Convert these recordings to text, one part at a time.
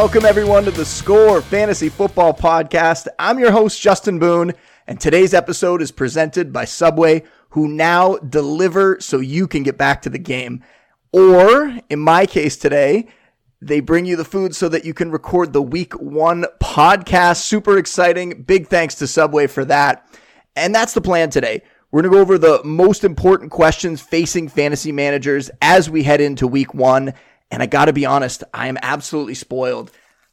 Welcome, everyone, to the Score Fantasy Football Podcast. I'm your host, Justin Boone, and today's episode is presented by Subway, who now deliver so you can get back to the game. Or, in my case today, they bring you the food so that you can record the week one podcast. Super exciting. Big thanks to Subway for that. And that's the plan today. We're going to go over the most important questions facing fantasy managers as we head into week one. And I got to be honest, I am absolutely spoiled.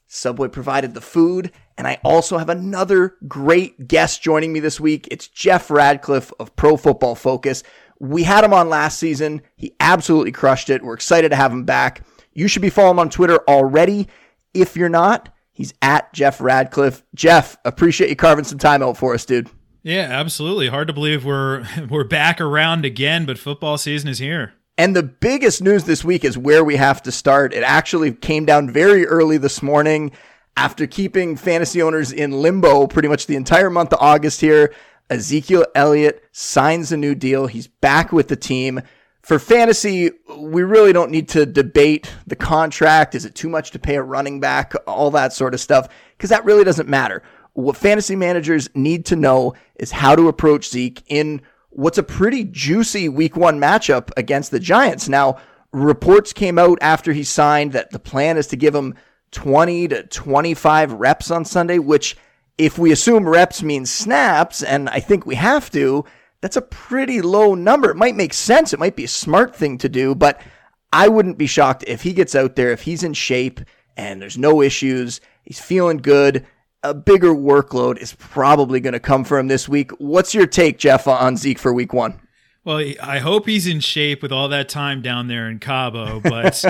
Subway provided the food, and I also have another great guest joining me this week. It's Jeff Ratcliffe of Pro Football Focus. We had him on last season. He absolutely crushed it. We're excited to have him back. You should be following him on Twitter already. If you're not, he's at Jeff Ratcliffe. Jeff, appreciate you carving some time out for us, dude. Yeah, absolutely. Hard to believe we're we're back around again, but football season is here. And the biggest news this week is where we have to start. It actually came down very early this morning after keeping fantasy owners in limbo pretty much the entire month of August here. Ezekiel Elliott signs a new deal. He's back with the team. For fantasy, we really don't need to debate the contract. Is it too much to pay a running back? All that sort of stuff, because that really doesn't matter. What fantasy managers need to know is how to approach Zeke in what's a pretty juicy week one matchup against the Giants. Now, reports came out after he signed that the plan is to give him 20 to 25 reps on Sunday, which, if we assume reps means snaps, and I think we have to, that's a pretty low number. It might make sense. It might be a smart thing to do, but I wouldn't be shocked if he gets out there, if he's in shape and there's no issues, he's feeling good a bigger workload is probably going to come for him this week. What's your take, Jeff, on Zeke for week one? Well, I hope he's in shape with all that time down there in Cabo, but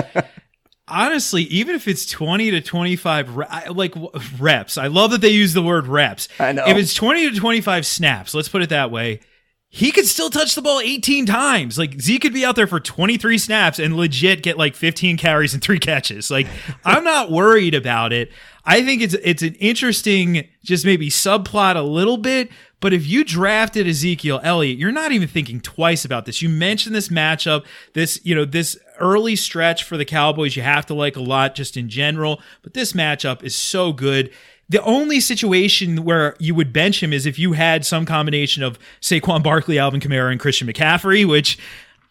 honestly, even if it's 20 to 25 like reps, I love that they use the word reps. I know. If it's 20 to 25 snaps, let's put it that way, he could still touch the ball 18 times. Like Zeke could be out there for 23 snaps and legit get like 15 carries and three catches. Like I'm not worried about it. I think it's it's an interesting just maybe subplot a little bit, but if you drafted Ezekiel Elliott, you're not even thinking twice about this. You mentioned this matchup, this, you know, this early stretch for the Cowboys you have to like a lot just in general, but this matchup is so good. The only situation where you would bench him is if you had some combination of Saquon Barkley, Alvin Kamara, and Christian McCaffrey, which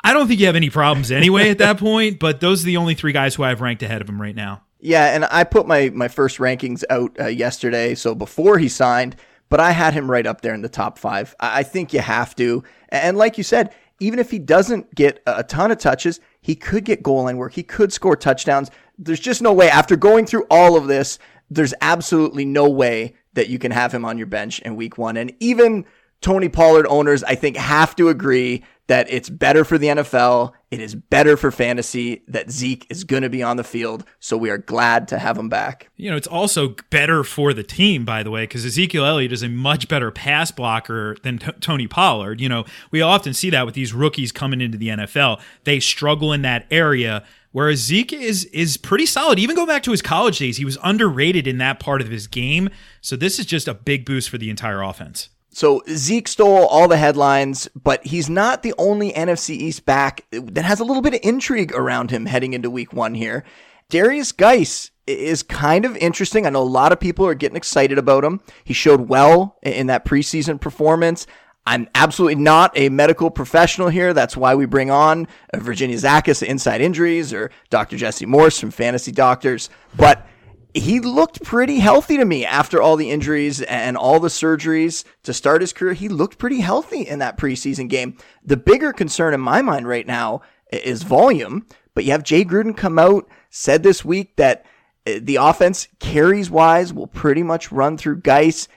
I don't think you have any problems anyway at that point, but those are the only three guys who I've ranked ahead of him right now. Yeah, and I put my my first rankings out uh, yesterday, so before he signed, but I had him right up there in the top five. I, I think you have to, and like you said, even if he doesn't get a ton of touches, he could get goal line work. He could score touchdowns. There's just no way. After going through all of this, there's absolutely no way that you can have him on your bench in week one. And even Tony Pollard owners, I think, have to agree that it's better for the NFL. It is better for fantasy that Zeke is going to be on the field. So we are glad to have him back. You know, it's also better for the team, by the way, because Ezekiel Elliott is a much better pass blocker than t- Tony Pollard. You know, we often see that with these rookies coming into the NFL. They struggle in that area. Whereas Zeke is is pretty solid. Even go back to his college days, he was underrated in that part of his game. So this is just a big boost for the entire offense. So Zeke stole all the headlines, but he's not the only NFC East back that has a little bit of intrigue around him heading into week one here. Derrius Guice is kind of interesting. I know a lot of people are getting excited about him. He showed well in that preseason performance. I'm absolutely not a medical professional here. That's why we bring on uh, Virginia Zakis, Inside Injuries, or Dr. Jesse Morse from Fantasy Doctors. But he looked pretty healthy to me after all the injuries and all the surgeries to start his career. He looked pretty healthy in that preseason game. The bigger concern in my mind right now is volume, but you have Jay Gruden come out, said this week that uh, the offense carries wise will pretty much run through Guice.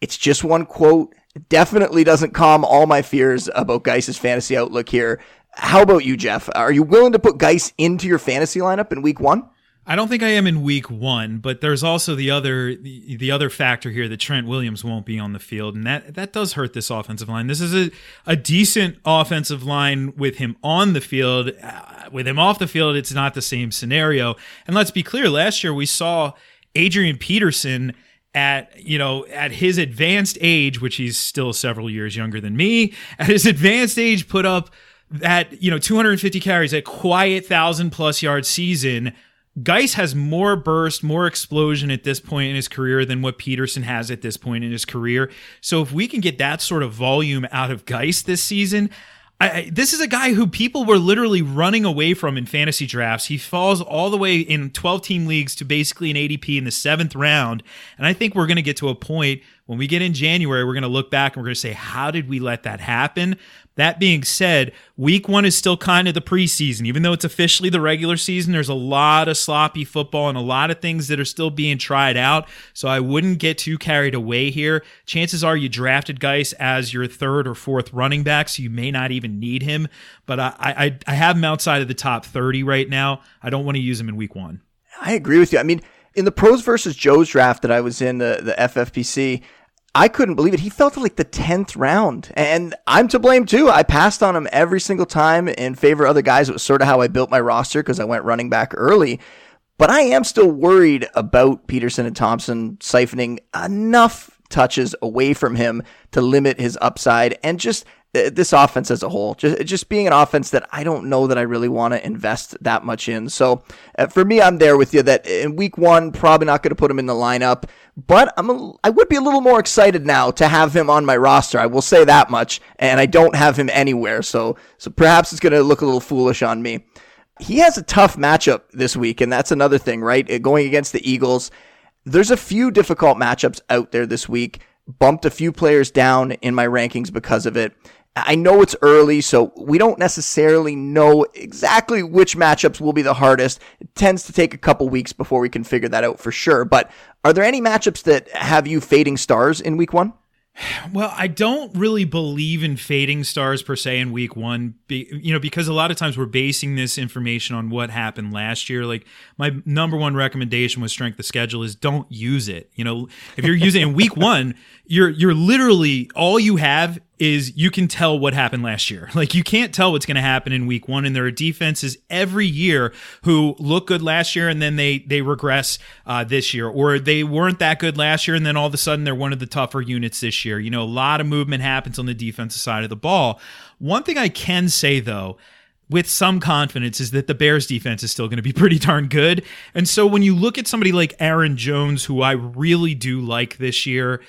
It's just one quote. It definitely doesn't calm all my fears about Guice's fantasy outlook here. How about you, Jeff? Are you willing to put Guice into your fantasy lineup in week one? I don't think I am in week one, but there's also the other the, the, other factor here that Trent Williams won't be on the field, and that that does hurt this offensive line. This is a, a decent offensive line with him on the field. Uh, with him off the field, it's not the same scenario. And let's be clear, last year we saw Adrian Peterson at you know at his advanced age, which he's still several years younger than me, at his advanced age, put up that you know 250 carries, a quiet thousand plus yard season Guice has more burst, more explosion at this point in his career than what Peterson has at this point in his career. So if we can get that sort of volume out of Guice this season, I, this is a guy who people were literally running away from in fantasy drafts. He falls all the way in 12 team leagues to basically an ADP in the seventh round. And I think we're going to get to a point when we get in January, we're going to look back and we're going to say, how did we let that happen? That being said, week one is still kind of the preseason. Even though it's officially the regular season, there's a lot of sloppy football and a lot of things that are still being tried out. So I wouldn't get too carried away here. Chances are you drafted Guice as your third or fourth running back, so you may not even need him. But I, I, I have him outside of the top 30 right now. I don't want to use him in week one. I agree with you. I mean, in the pros versus Joe's draft that I was in, the, the FFPC, I couldn't believe it. He fell to like the 10th round. And I'm to blame too. I passed on him every single time in favor of other guys. It was sort of how I built my roster because I went running back early. But I am still worried about Peterson and Thompson siphoning enough touches away from him to limit his upside and just this offense as a whole, just just being an offense that I don't know that I really want to invest that much in. So uh, for me, I'm there with you that in week one, probably not going to put him in the lineup, but I'm a, I would be a little more excited now to have him on my roster. I will say that much, and I don't have him anywhere, so so perhaps it's going to look a little foolish on me. He has a tough matchup this week, and that's another thing, right? Uh, going against the Eagles. There's a few difficult matchups out there this week. Bumped a few players down in my rankings because of it. I know it's early, so we don't necessarily know exactly which matchups will be the hardest. It tends to take a couple weeks before we can figure that out for sure. But are there any matchups that have you fading stars in week one? Well, I don't really believe in fading stars per se in week one, you know, because a lot of times we're basing this information on what happened last year. Like my number one recommendation with strength of schedule is don't use it. You know, if you're using it in week one, you're you're literally all you have is you can tell what happened last year. Like you can't tell what's going to happen in week 1 and there are defenses every year who look good last year and then they they regress uh, this year or they weren't that good last year and then all of a sudden they're one of the tougher units this year. You know, a lot of movement happens on the defensive side of the ball. One thing I can say though, with some confidence is that the Bears defense is still going to be pretty darn good. And so when you look at somebody like Aaron Jones, who I really do like this year,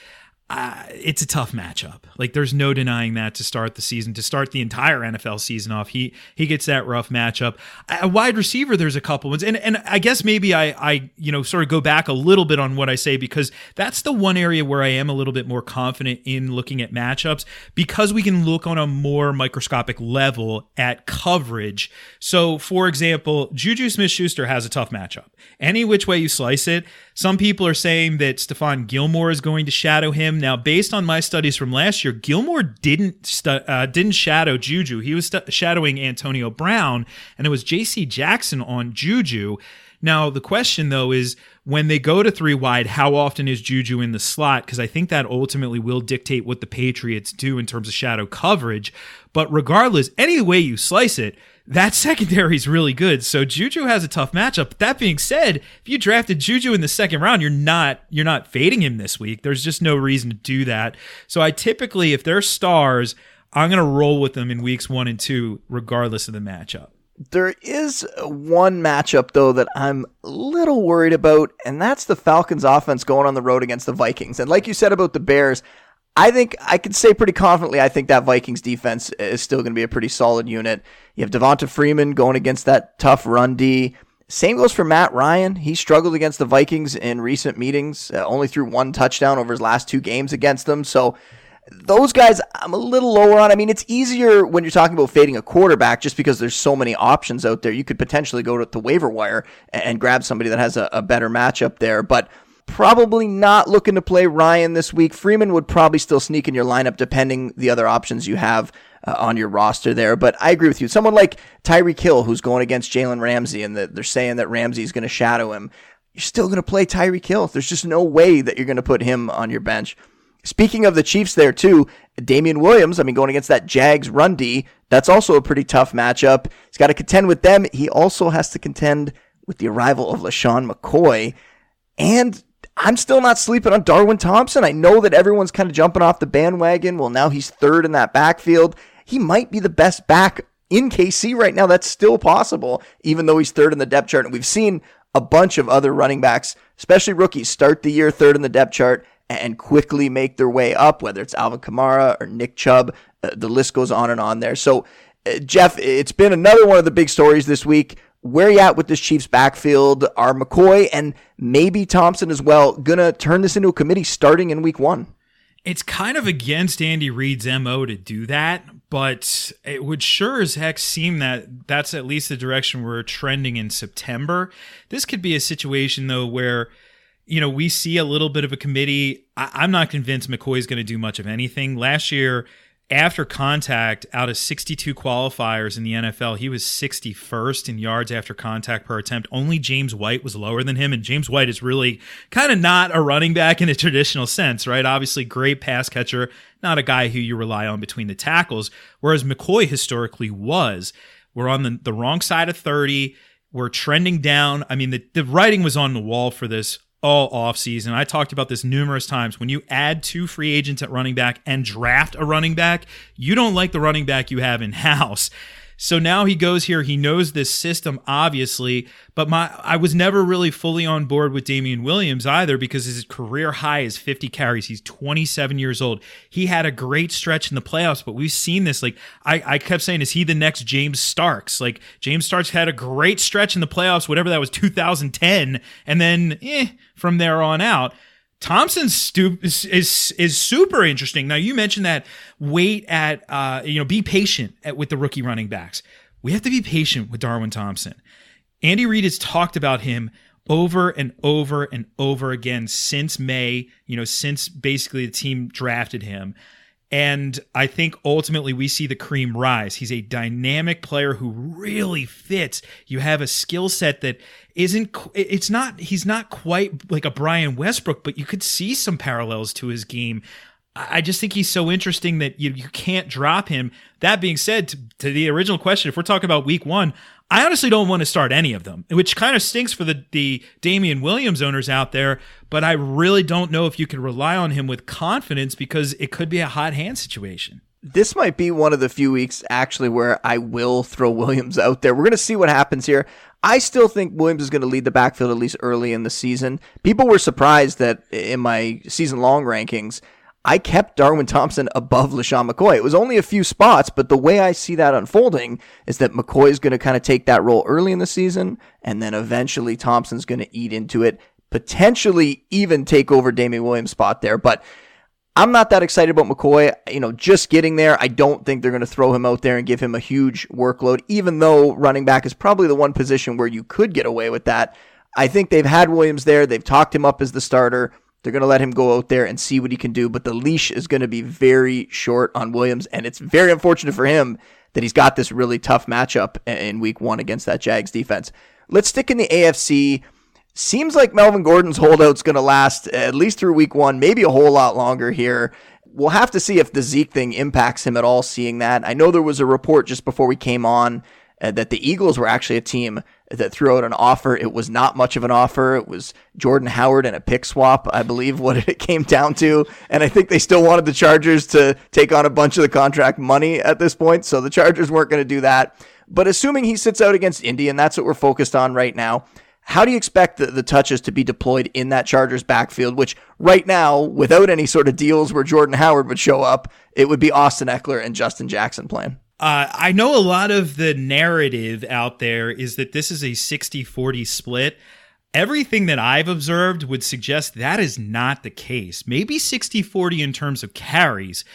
uh, it's a tough matchup. Like there's no denying that to start the season, to start the entire NFL season off. He he gets that rough matchup. A wide receiver, there's a couple ones, and and I guess maybe I I you know sort of go back a little bit on what I say because that's the one area where I am a little bit more confident in looking at matchups because we can look on a more microscopic level at coverage. So for example, Juju Smith-Schuster has a tough matchup. Any which way you slice it, some people are saying that Stephon Gilmore is going to shadow him. Now, based on my studies from last year, Gilmore didn't stu- uh, didn't shadow Juju. He was shadowing Antonio Brown, and it was J.C. Jackson on Juju. Now, the question though is when they go to three wide, how often is Juju in the slot? Because I think that ultimately will dictate what the Patriots do in terms of shadow coverage. But regardless, any way you slice it, that secondary is really good. So Juju has a tough matchup. That being said, if you drafted Juju in the second round, you're not you're not fading him this week. There's just no reason to do that. So I typically, if they're stars, I'm gonna roll with them in weeks one and two, regardless of the matchup. There is one matchup though that I'm a little worried about, and that's the Falcons offense going on the road against the Vikings. And like you said about the Bears, I think I can say pretty confidently I think that Vikings defense is still going to be a pretty solid unit. You have Devonta Freeman going against that tough run D. Same goes for Matt Ryan. He struggled against the Vikings in recent meetings, uh, only threw one touchdown over his last two games against them. So those guys, I'm a little lower on. I mean, it's easier when you're talking about fading a quarterback just because there's so many options out there. You could potentially go to the waiver wire and grab somebody that has a, a better matchup there. But probably not looking to play Ryan this week. Freeman would probably still sneak in your lineup depending the other options you have uh, on your roster there. But I agree with you. Someone like Tyreek Hill, who's going against Jalen Ramsey, and the, they're saying that Ramsey's going to shadow him. You're still going to play Tyreek Hill. There's just no way that you're going to put him on your bench. Speaking of the Chiefs there too, Damien Williams, I mean, going against that Jags run D, that's also a pretty tough matchup. He's got to contend with them. He also has to contend with the arrival of LeSean McCoy. And I'm still not sleeping on Darwin Thompson. I know that everyone's kind of jumping off the bandwagon. Well, now he's third in that backfield. He might be the best back in KC right now. That's still possible, even though he's third in the depth chart. And we've seen a bunch of other running backs, especially rookies, start the year third in the depth chart and quickly make their way up, whether it's Alvin Kamara or Nick Chubb. Uh, the list goes on and on there. So, uh, Jeff, it's been another one of the big stories this week. Where are you at with this Chiefs backfield? Are McCoy and maybe Thompson as well gonna turn this into a committee starting in week one? It's kind of against Andy Reid's MO to do that, but it would sure as heck seem that that's at least the direction we're trending in September. This could be a situation, though, where you know, we see a little bit of a committee. I, am not convinced McCoy is going to do much of anything. Last year, after contact, out of 62 qualifiers in the NFL, he was 61st in yards after contact per attempt. Only James White was lower than him, and James White is really kind of not a running back in a traditional sense, right? Obviously, great pass catcher, not a guy who you rely on between the tackles, whereas McCoy historically was. We're on the, the wrong side of 30. We're trending down. I mean, the, the writing was on the wall for this all offseason. I talked about this numerous times. When you add two free agents at running back and draft a running back, you don't like the running back you have in house. So now he goes here. He knows this system, obviously, but my I was never really fully on board with Damien Williams either because his career high is 50 carries. He's 27 years old. He had a great stretch in the playoffs, but we've seen this. Like I, I kept saying, is he the next James Starks? Like James Starks had a great stretch in the playoffs, whatever that was, 2010, and then eh, from there on out. Thompson's is, is, is super interesting. Now you mentioned that wait at uh, you know be patient at, with the rookie running backs. We have to be patient with Darwin Thompson. Andy Reid has talked about him over and over and over again since May. You know, since basically the team drafted him. And I think ultimately we see the cream rise. He's a dynamic player who really fits. You have a skill set that isn't, it's not, he's not quite like a Brian Westbrook, but you could see some parallels to his game. I just think he's so interesting that you, you can't drop him. That being said, to, to the original question, if we're talking about week one, I honestly don't want to start any of them, which kind of stinks for the, the Damien Williams owners out there. But I really don't know if you can rely on him with confidence because it could be a hot hand situation. This might be one of the few weeks actually where I will throw Williams out there. We're going to see what happens here. I still think Williams is going to lead the backfield at least early in the season. People were surprised that in my season long rankings, I kept Darwin Thompson above LeSean McCoy. It was only a few spots, but the way I see that unfolding is that McCoy is going to kind of take that role early in the season, and then eventually Thompson's going to eat into it, potentially even take over Damien Williams' spot there. But I'm not that excited about McCoy. You know, just getting there, I don't think they're going to throw him out there and give him a huge workload, even though running back is probably the one position where you could get away with that. I think they've had Williams there. They've talked him up as the starter. They're going to let him go out there and see what he can do, but the leash is going to be very short on Williams, and it's very unfortunate for him that he's got this really tough matchup in week one against that Jags defense. Let's stick in the AFC. Seems like Melvin Gordon's holdout's going to last at least through week one, maybe a whole lot longer here. We'll have to see if the Zeke thing impacts him at all, seeing that. I know there was a report just before we came on uh, that the Eagles were actually a team that threw out an offer. It was not much of an offer. It was Jordan Howard and a pick swap, I believe, what it came down to. And I think they still wanted the Chargers to take on a bunch of the contract money at this point. So the Chargers weren't going to do that. But assuming he sits out against Indy, and that's what we're focused on right now, how do you expect the, the touches to be deployed in that Chargers backfield, which right now, without any sort of deals where Jordan Howard would show up, it would be Austin Ekeler and Justin Jackson playing? Uh, I know a lot of the narrative out there is that this is a 60 40 split. Everything that I've observed would suggest that is not the case. Maybe 60 40 in terms of carries,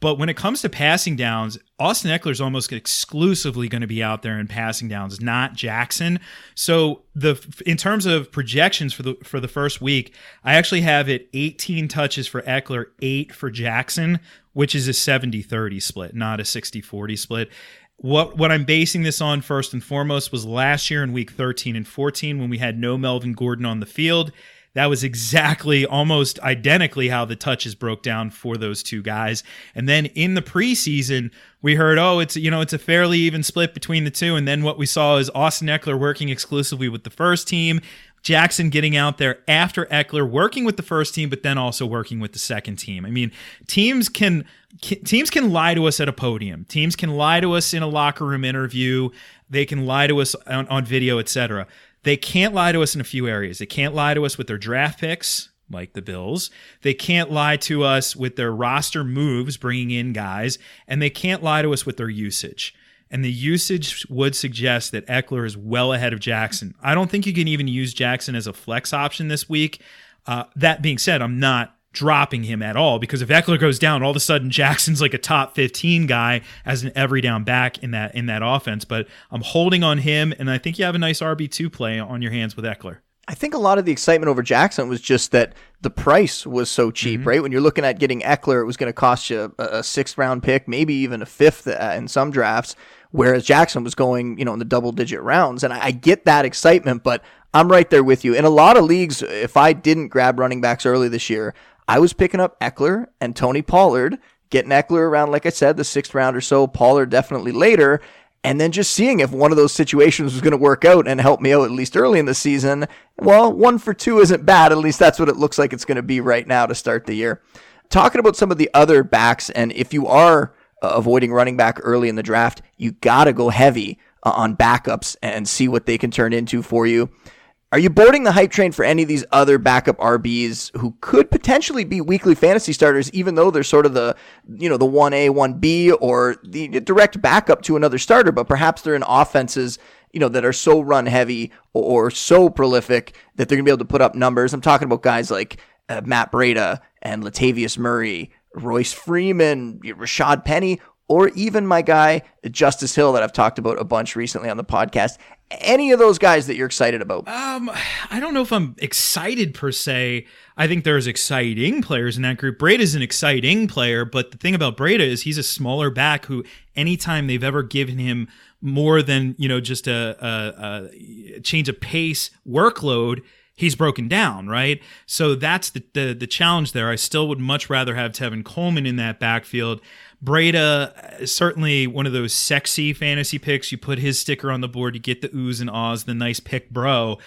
but when it comes to passing downs, Austin Ekeler is almost exclusively going to be out there in passing downs, not Jackson. So the in terms of projections for the for the first week, I actually have it 18 touches for Ekeler, 8 for Jackson, which is a 70-30 split, not a 60-40 split. What what I'm basing this on first and foremost was last year in week 13 and 14 when we had no Melvin Gordon on the field. That was exactly almost identically how the touches broke down for those two guys. And then in the preseason, we heard, oh, it's you know, it's a fairly even split between the two. And then what we saw is Austin Ekeler working exclusively with the first team, Jackson getting out there after Ekeler, working with the first team, but then also working with the second team. I mean, teams can teams can lie to us at a podium. Teams can lie to us in a locker room interview. They can lie to us on, on video, etc. They can't lie to us in a few areas. They can't lie to us with their draft picks, like the Bills. They can't lie to us with their roster moves, bringing in guys, and they can't lie to us with their usage. And the usage would suggest that Ekeler is well ahead of Jackson. I don't think you can even use Jackson as a flex option this week. Uh, that being said, I'm not dropping him at all because if Ekeler goes down, all of a sudden Jackson's like a top 15 guy as an every down back in that in that offense. But I'm holding on him, and I think you have a nice RB two play on your hands with Ekeler. I think a lot of the excitement over Jackson was just that the price was so cheap, mm-hmm. right? When you're looking at getting Ekeler, it was going to cost you a, a, sixth round pick, maybe even a fifth uh, in some drafts, whereas Jackson was going, you know, in the double digit rounds. And I, I get that excitement, but I'm right there with you. In a lot of leagues, if I didn't grab running backs early this year, I was picking up Ekeler and Tony Pollard, getting Ekeler around, like I said, the sixth round or so, Pollard definitely later, and then just seeing if one of those situations was going to work out and help me out at least early in the season. Well, one for two isn't bad. At least that's what it looks like it's going to be right now to start the year. Talking about some of the other backs, and if you are uh, avoiding running back early in the draft, you got to go heavy uh, on backups and see what they can turn into for you. Are you boarding the hype train for any of these other backup RBs who could potentially be weekly fantasy starters, even though they're sort of the, you know, the 1A, 1B or the direct backup to another starter, but perhaps they're in offenses, you know, that are so run heavy or, so prolific that they're going to be able to put up numbers. I'm talking about guys like uh, Matt Breida and Latavius Murray, Royce Freeman, Rashad Penny, or even my guy, Justice Hill, that I've talked about a bunch recently on the podcast. Any of those guys that you're excited about? Um, I don't know if I'm excited per se. I think there's exciting players in that group. Breida's an exciting player, but the thing about Breida is he's a smaller back who, anytime they've ever given him more than you know just a, a, a change of pace workload, he's broken down, right? So that's the, the the challenge there. I still would much rather have Tevin Coleman in that backfield. Breida is uh, certainly one of those sexy fantasy picks. You put his sticker on the board, you get the oohs and ahs, the nice pick, bro.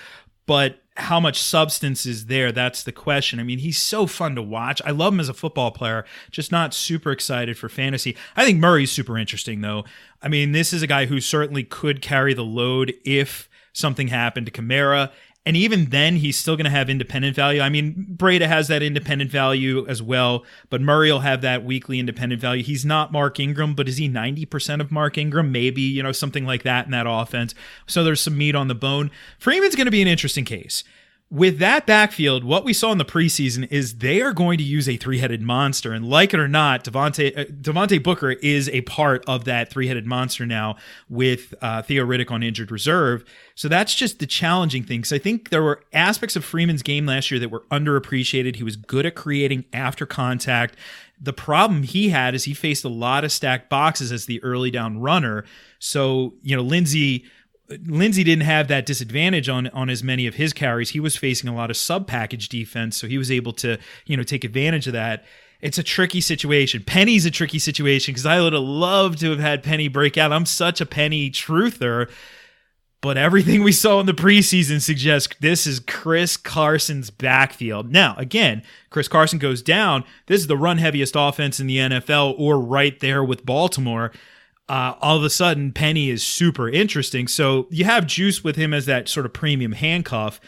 But how much substance is there? That's the question. I mean, he's so fun to watch. I love him as a football player, just not super excited for fantasy. I think Murray's super interesting, though. I mean, this is a guy who certainly could carry the load if something happened to Kamara. And even then, he's still going to have independent value. I mean, Breida has that independent value as well, but Murray will have that weekly independent value. He's not Mark Ingram, but is he 90% of Mark Ingram? Maybe, you know, something like that in that offense. So there's some meat on the bone. Freeman's going to be an interesting case with that backfield, what we saw in the preseason is they are going to use a three-headed monster, and like it or not, Devontae uh, Booker is a part of that three-headed monster now with uh, Theo Riddick on injured reserve. So that's just the challenging thing. Because I think there were aspects of Freeman's game last year that were underappreciated. He was good at creating after contact. The problem he had is he faced a lot of stacked boxes as the early down runner. So you know Lindsay Lindsay didn't have that disadvantage on on as many of his carries. He was facing a lot of sub package defense, so he was able to you know take advantage of that. It's a tricky situation. Penny's a tricky situation because I would have loved to have had Penny break out. I'm such a Penny truther, but everything we saw in the preseason suggests this is Chris Carson's backfield. Now, again, Chris Carson goes down. This is the run heaviest offense in the NFL, or right there with Baltimore uh, all of a sudden Penny is super interesting. So you have Juice with him as that sort of premium handcuff.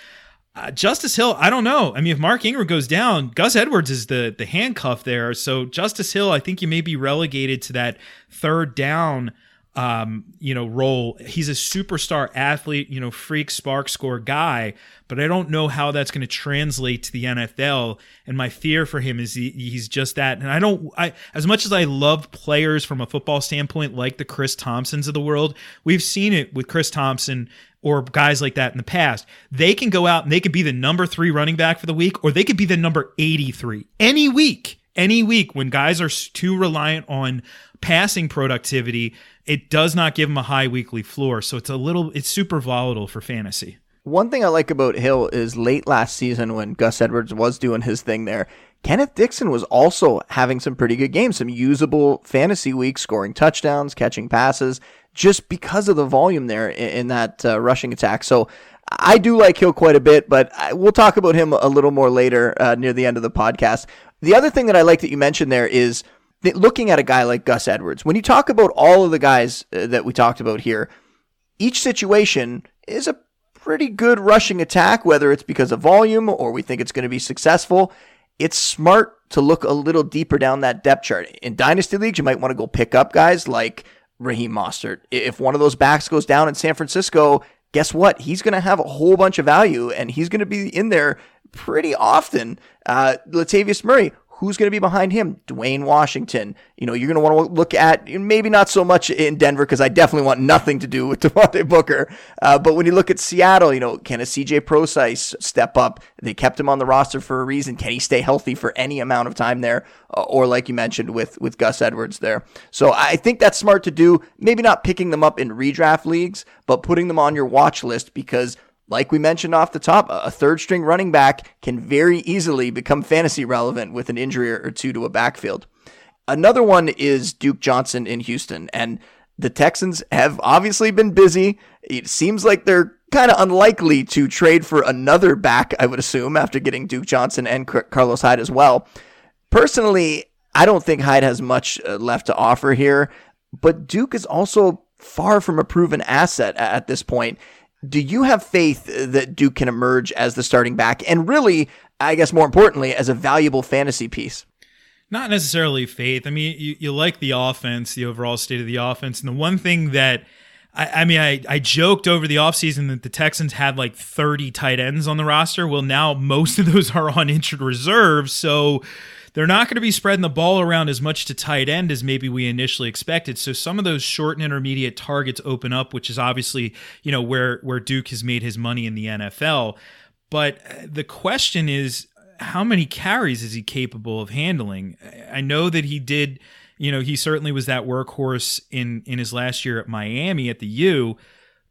Uh, Justice Hill, I don't know. I mean, if Mark Ingram goes down, Gus Edwards is the the handcuff there. So Justice Hill, I think you may be relegated to that third down um, you know, role. He's a superstar athlete, you know, freak SPARQ score guy, but I don't know how that's going to translate to the NFL. And my fear for him is he, he's just that. And I don't, I, as much as I love players from a football standpoint, like the Chris Thompsons of the world, we've seen it with Chris Thompson or guys like that in the past. They can go out and they could be the number three running back for the week, or they could be the number 83 any week. Any week when guys are too reliant on passing productivity, it does not give him a high weekly floor. So it's a little, it's super volatile for fantasy. One thing I like about Hill is late last season when Gus Edwards was doing his thing there, Kenneth Dixon was also having some pretty good games, some usable fantasy weeks, scoring touchdowns, catching passes, just because of the volume there in, in that uh, rushing attack. So I do like Hill quite a bit, but I, we'll talk about him a little more later uh, near the end of the podcast. The other thing that I like that you mentioned there is looking at a guy like Gus Edwards, when you talk about all of the guys uh, that we talked about here, each situation is a pretty good rushing attack, whether it's because of volume or we think it's going to be successful, it's smart to look a little deeper down that depth chart. In dynasty leagues, you might want to go pick up guys like Raheem Mostert. If one of those backs goes down in San Francisco, guess what? He's going to have a whole bunch of value and he's going to be in there pretty often. Uh, Latavius Murray, Who's going to be behind him? Dwayne Washington. You know, you're going to want to look at maybe not so much in Denver because I definitely want nothing to do with Devontae Booker. Uh, but when you look at Seattle, you know, can a CJ Prosise step up? They kept him on the roster for a reason. Can he stay healthy for any amount of time there? Uh, or like you mentioned with with Gus Edwards there. So I think that's smart to do. Maybe not picking them up in redraft leagues, but putting them on your watch list because like we mentioned off the top, a third string running back can very easily become fantasy relevant with an injury or two to a backfield. Another one is Duke Johnson in Houston. And the Texans have obviously been busy. It seems like they're kind of unlikely to trade for another back, I would assume, after getting Duke Johnson and Carlos Hyde as well. Personally, I don't think Hyde has much uh, left to offer here, but Duke is also far from a proven asset at this point. Do you have faith uh, that Duke can emerge as the starting back and really, I guess more importantly, as a valuable fantasy piece? Not necessarily faith. I mean, you, you like the offense, the overall state of the offense. And the one thing that I, I, mean, I, I joked over the offseason that the Texans had like 30 tight ends on the roster. Well, now most of those are on injured reserve. So they're not going to be spreading the ball around as much to tight end as maybe we initially expected. So some of those short and intermediate targets open up, which is obviously, you know, where where Duke has made his money in the NFL. But uh, the question is how many carries is he capable of handling? I know that he did, you know, he certainly was that workhorse in in his last year at Miami at the U,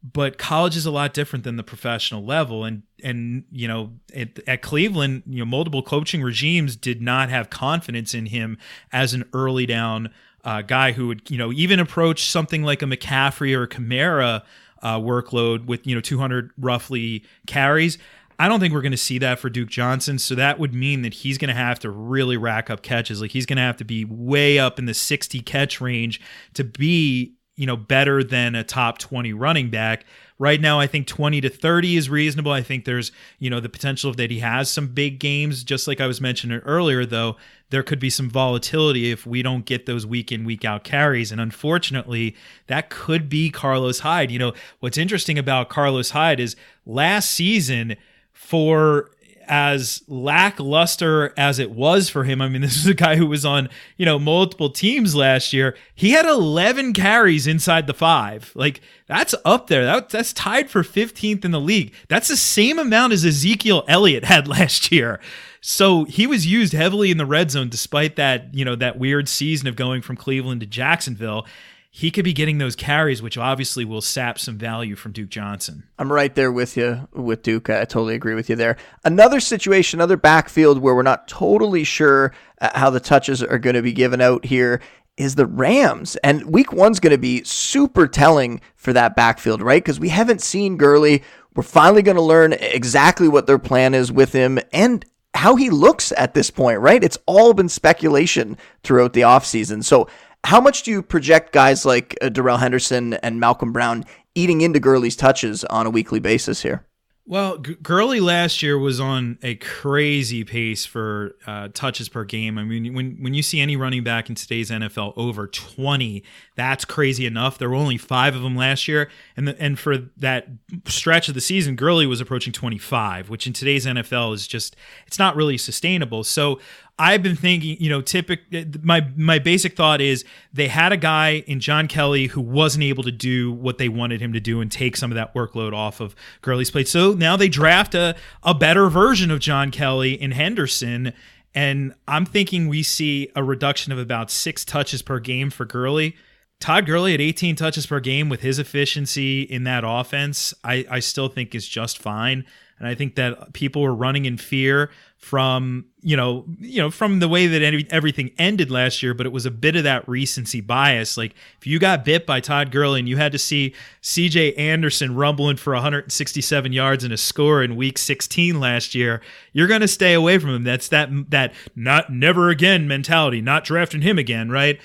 but college is a lot different than the professional level and and you know at, at, Cleveland you know multiple coaching regimes did not have confidence in him as an early down uh, guy who would you know even approach something like a McCaffrey or a Kamara uh, workload with you know 200 roughly carries I don't think we're going to see that for Duke Johnson. So that would mean that he's going to have to really rack up catches. Like he's going to have to be way up in the 60 catch range to be you know, better than a top 20 running back. Right now, I think 20 to 30 is reasonable. I think there's, you know, the potential that he has some big games. Just like I was mentioning earlier, though, there could be some volatility if we don't get those week in, week out carries. And unfortunately, that could be Carlos Hyde. You know, what's interesting about Carlos Hyde is last season, for as lackluster as it was for him. I mean, this is a guy who was on, you know, multiple teams last year. He had 11 carries inside the five. Like, that's up there. That, that's tied for 15th in the league. That's the same amount as Ezekiel Elliott had last year. So he was used heavily in the red zone despite that, you know, that weird season of going from Cleveland to Jacksonville he could be getting those carries, which obviously will sap some value from Duke Johnson. I'm right there with you with Duke. I totally agree with you there. Another situation, another backfield where we're not totally sure uh, how the touches are going to be given out here is the Rams. And week one's going to be super telling for that backfield, right? Because we haven't seen Gurley. We're finally going to learn exactly what their plan is with him and how he looks at this point, right? It's all been speculation throughout the offseason. So how much do you project guys like uh, Darrell Henderson and Malcolm Brown eating into Gurley's touches on a weekly basis here? Well, G- Gurley last year was on a crazy pace for uh, touches per game. I mean, when when you see any running back in today's NFL over 20, that's crazy enough. There were only five of them last year, and the, and for that stretch of the season, Gurley was approaching 25, which in today's NFL is just it's not really sustainable. So I've been thinking, you know, typical. Eh, my my basic thought is they had a guy in John Kelly who wasn't able to do what they wanted him to do and take some of that workload off of Gurley's plate. So now they draft a a better version of John Kelly in Henderson, and I'm thinking we see a reduction of about six touches per game for Gurley. Todd Gurley at 18 touches per game with his efficiency in that offense, I, I still think is just fine. And I think that people were running in fear from you know you know from the way that everything ended last year but it was a bit of that recency bias. Like if you got bit by Todd Gurley and you had to see CJ Anderson rumbling for 167 yards and a score in week 16 last year you're going to stay away from him. That's that that not never again mentality not drafting him again right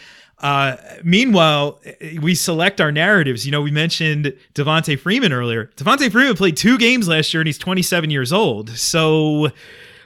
Uh, meanwhile, we select our narratives. You know, we mentioned Devonta Freeman earlier. Devonta Freeman played two games last year and he's 27 years old. So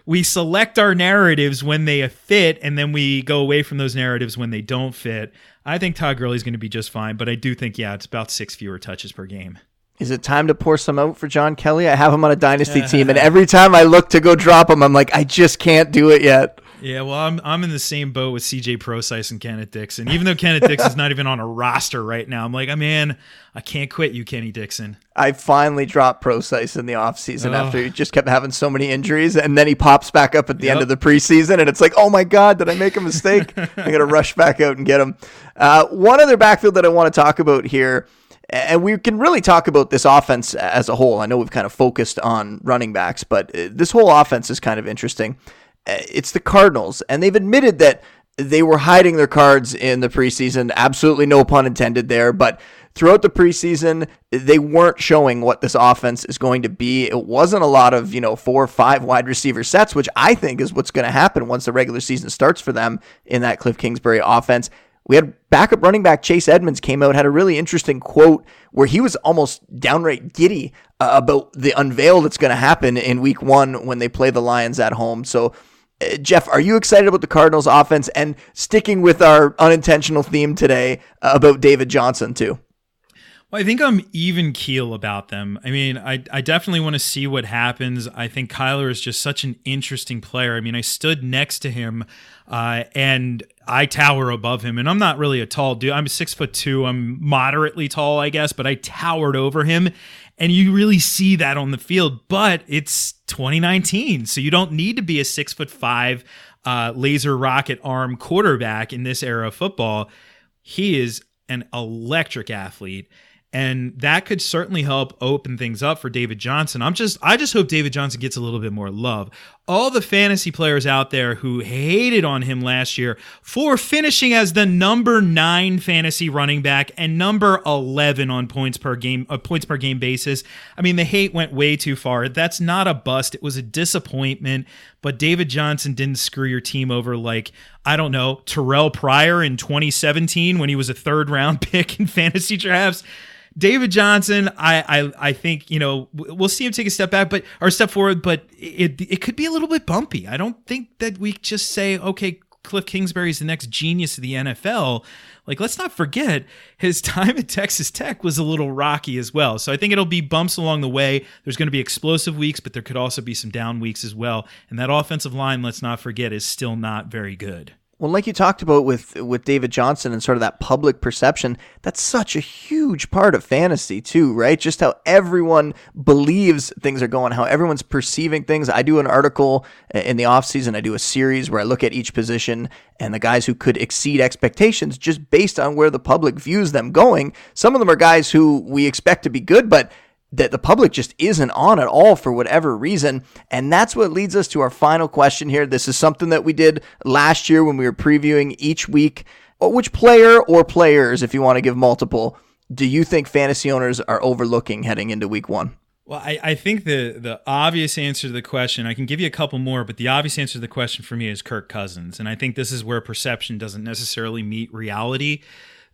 we select our narratives when they fit and then we go away from those narratives when they don't fit. I think Todd Gurley's going to be just fine, but I do think, yeah, it's about six fewer touches per game. Is it time to pour some out for John Kelly? I have him on a dynasty team, and every time I look to go drop him, I'm like, I just can't do it yet. Yeah, well, I'm I'm in the same boat with CJ Prosise and Kenneth Dixon. Even though Kenneth Dixon's not even on a roster right now, I'm like, I man, I can't quit you, Kenny Dixon. I finally dropped Prosise in the offseason oh. after he just kept having so many injuries, and then he pops back up at the yep. end of the preseason, and it's like, oh my god, did I make a mistake? I got to rush back out and get him. Uh, one other backfield that I want to talk about here. And we can really talk about this offense as a whole. I know we've kind of focused on running backs, but uh, this whole offense is kind of interesting. Uh, it's the Cardinals, and they've admitted that they were hiding their cards in the preseason. Absolutely no pun intended there, but throughout the preseason, they weren't showing what this offense is going to be. It wasn't a lot of, you know, four or five wide receiver sets, which I think is what's going to happen once the regular season starts for them in that Cliff Kingsbury offense. We had backup running back Chase Edmonds came out, had a really interesting quote where he was almost downright giddy uh, about the unveil that's going to happen in week one when they play the Lions at home. So Jeff, are you excited about the Cardinals offense and sticking with our unintentional theme today uh, about David Johnson too? Well, I think I'm even keel about them. I mean, I, I definitely want to see what happens. I think Kyler is just such an interesting player. I mean, I stood next to him uh, and I tower above him, and I'm not really a tall dude. I'm six foot two. I'm moderately tall, I guess, but I towered over him, and you really see that on the field. But it's 2019, so you don't need to be a six foot five uh, laser rocket arm quarterback in this era of football. He is an electric athlete and that could certainly help open things up for David Johnson. I'm just I just hope David Johnson gets a little bit more love. All the fantasy players out there who hated on him last year for finishing as the number 9 fantasy running back and number 11 on points per game uh, points per game basis. I mean, the hate went way too far. That's not a bust. It was a disappointment, but David Johnson didn't screw your team over like I don't know, Terrelle Pryor in 2017 when he was a third round pick in fantasy drafts. David Johnson, I, I I think you know we'll see him take a step back, but or step forward, but it it could be a little bit bumpy. I don't think that we just say okay, Cliff Kingsbury is the next genius of the NFL. Like let's not forget his time at Texas Tech was a little rocky as well. So I think it'll be bumps along the way. There's going to be explosive weeks, but there could also be some down weeks as well. And that offensive line, let's not forget, is still not very good. Well, like you talked about with with David Johnson and sort of that public perception, that's such a huge part of fantasy too, right? Just how everyone believes things are going, how everyone's perceiving things. I do an article in the off season. I do a series where I look at each position and the guys who could exceed expectations just based on where the public views them going. Some of them are guys who we expect to be good, but that the public just isn't on at all for whatever reason. And that's what leads us to our final question here. This is something that we did last year when we were previewing each week. Uh, which player or players, if you want to give multiple, do you think fantasy owners are overlooking heading into week one? Well, I, I think the the obvious answer to the question, I can give you a couple more, but the obvious answer to the question for me is Kirk Cousins. And I think this is where perception doesn't necessarily meet reality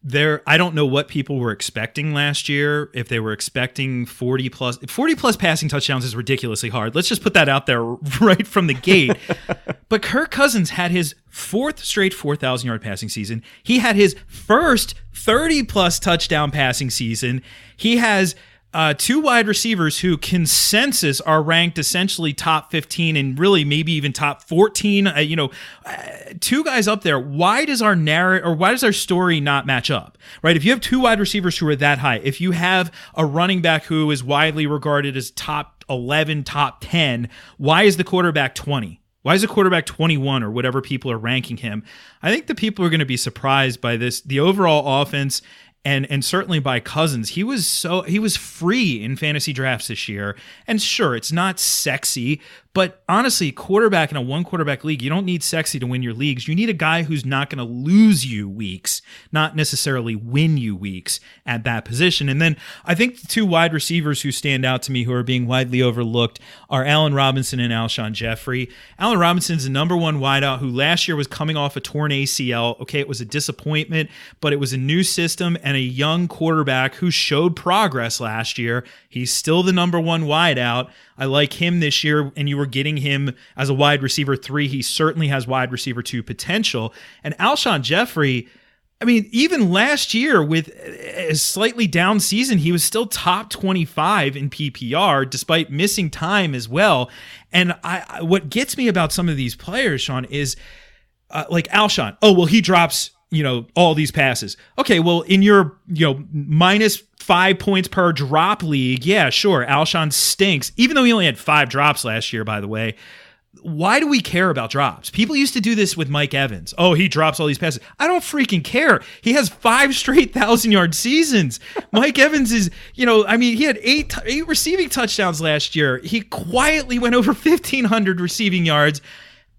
there I don't know what people were expecting last year if they were expecting 40 plus 40 plus passing touchdowns is ridiculously hard. Let's just put that out there right from the gate. but Kirk Cousins had his fourth straight 4000 yard passing season. He had his first 30 plus touchdown passing season. He has uh, two wide receivers who consensus are ranked essentially top 15 and really maybe even top 14 uh, you know uh, two guys up there why does our narrative or why does our story not match up right if you have two wide receivers who are that high if you have a running back who is widely regarded as top 11 top 10 why is the quarterback 20 why is the quarterback 21 or whatever people are ranking him? I think the people are going to be surprised by this. The overall offense and and certainly by Cousins. He was so he was free in fantasy drafts this year. And sure, it's not sexy, But honestly, quarterback in a one quarterback league, you don't need sexy to win your leagues. You need a guy who's not going to lose you weeks, not necessarily win you weeks at that position. And then I think the two wide receivers who stand out to me who are being widely overlooked are Allen Robinson and Alshon Jeffery. Allen Robinson's the number one wideout who last year was coming off a torn ACL. Okay, it was a disappointment, but it was a new system and a young quarterback who showed progress last year. He's still the number one wideout. I like him this year, and you were getting him as a wide receiver three. He certainly has wide receiver two potential. And Alshon Jeffery, I mean, even last year with a slightly down season, he was still top 25 in PPR despite missing time as well. And I, what gets me about some of these players, Sean, is uh, like Alshon. Oh, well, he drops you know all these passes. Okay, well in your you know minus five points per drop league, yeah, sure, Alshon stinks. Even though he only had five drops last year, by the way. Why do we care about drops? People used to do this with Mike Evans. Oh, he drops all these passes. I don't freaking care. He has five straight thousand yard seasons. Mike Evans is, you know, I mean, he had eight eight receiving touchdowns last year. He quietly went over fifteen hundred receiving yards.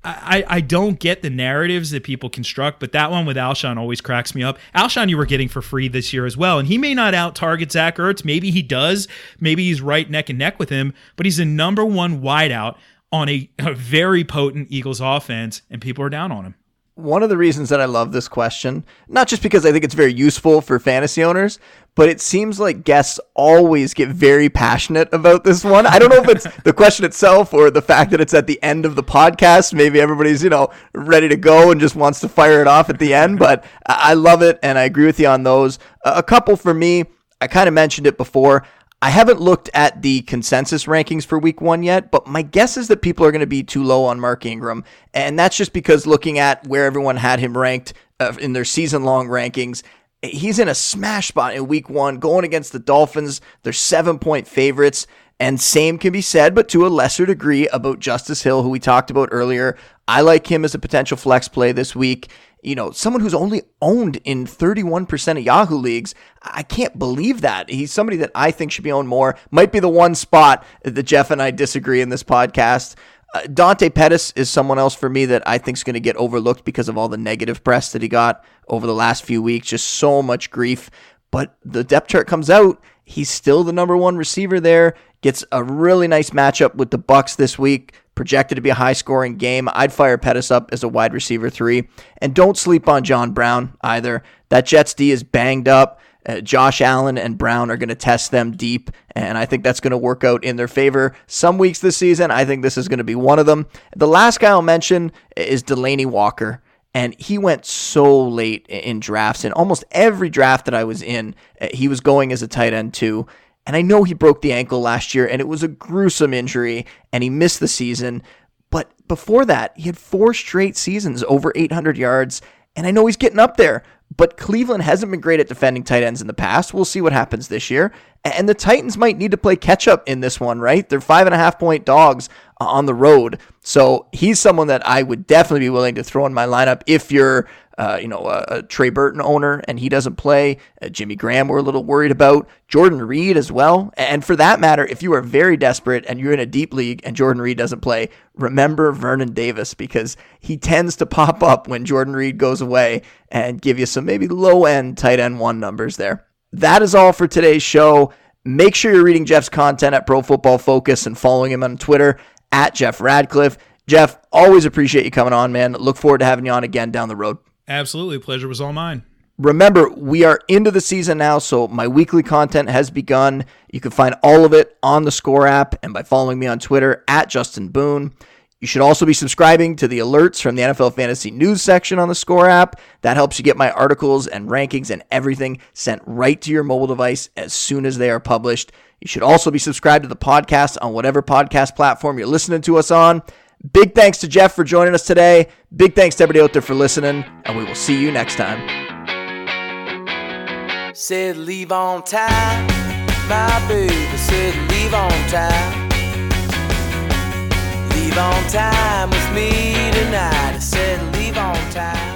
I, I don't get the narratives that people construct, but that one with Alshon always cracks me up. Alshon, you were getting for free this year as well, and he may not out target Zach Ertz. Maybe he does. Maybe he's right neck and neck with him, but he's the number one wideout on a, a very potent Eagles offense, and people are down on him one of the reasons that I love this question, not just because I think it's very useful for fantasy owners, but it seems like guests always get very passionate about this one. I don't know if it's the question itself or the fact that it's at the end of the podcast. Maybe everybody's, you know, ready to go and just wants to fire it off at the end, but I love it and I agree with you on those. A couple for me, I kind of mentioned it before. I haven't looked at the consensus rankings for week one yet, but my guess is that people are going to be too low on Mark Ingram. And that's just because looking at where everyone had him ranked uh, in their season long rankings, he's in a smash spot in week one going against the Dolphins. They're seven point favorites. And same can be said, but to a lesser degree, about Justice Hill, who we talked about earlier. I like him as a potential flex play this week you know, someone who's only owned in 31% of Yahoo leagues. I can't believe that. He's somebody that I think should be owned more. Might be the one spot that Jeff and I disagree in this podcast. Uh, Dante Pettis is someone else for me that I think is going to get overlooked because of all the negative press that he got over the last few weeks. Just so much grief. But the depth chart comes out. He's still the number one receiver there. Gets a really nice matchup with the Bucs this week projected to be a high scoring game. I'd fire Pettis up as a wide receiver three. And don't sleep on John Brown either. That Jets D is banged up. Uh, Josh Allen and Brown are going to test them deep, and I think that's going to work out in their favor. Some weeks this season, I think this is going to be one of them. The last guy I'll mention is Delanie Walker and he went so late in drafts. In almost every draft that I was in, uh, he was going as a tight end too. And I know he broke the ankle last year and it was a gruesome injury and he missed the season. But before that, he had four straight seasons over 800 yards. And I know he's getting up there, but Cleveland hasn't been great at defending tight ends in the past. We'll see what happens this year. And the Titans might need to play catch up in this one, right? They're five and a half point dogs uh, on the road. So he's someone that I would definitely be willing to throw in my lineup if you're uh, you know, a, a, Trey Burton owner and he doesn't play. Uh, Jimmy Graham, we're a little worried about. Jordan Reed as well. And for that matter, if you are very desperate and you're in a deep league and Jordan Reed doesn't play, remember Vernon Davis because he tends to pop up when Jordan Reed goes away and give you some maybe low end tight end one numbers there. That is all for today's show. Make sure you're reading Jeff's content at Pro Football Focus and following him on Twitter at Jeff Ratcliffe. Jeff, always appreciate you coming on, man. Look forward to having you on again down the road. Absolutely. Pleasure was all mine. Remember, we are into the season now, so my weekly content has begun. You can find all of it on the Score app and by following me on Twitter at Justin Boone. You should also be subscribing to the alerts from the NFL Fantasy News section on the Score app. That helps you get my articles and rankings and everything sent right to your mobile device as soon as they are published. You should also be subscribed to the podcast on whatever podcast platform you're listening to us on. Big thanks to Jeff for joining us today. Big thanks to everybody out there for listening, and we will see you next time. Said leave on time, my baby said leave on time. Leave on time with me tonight. Said leave on time.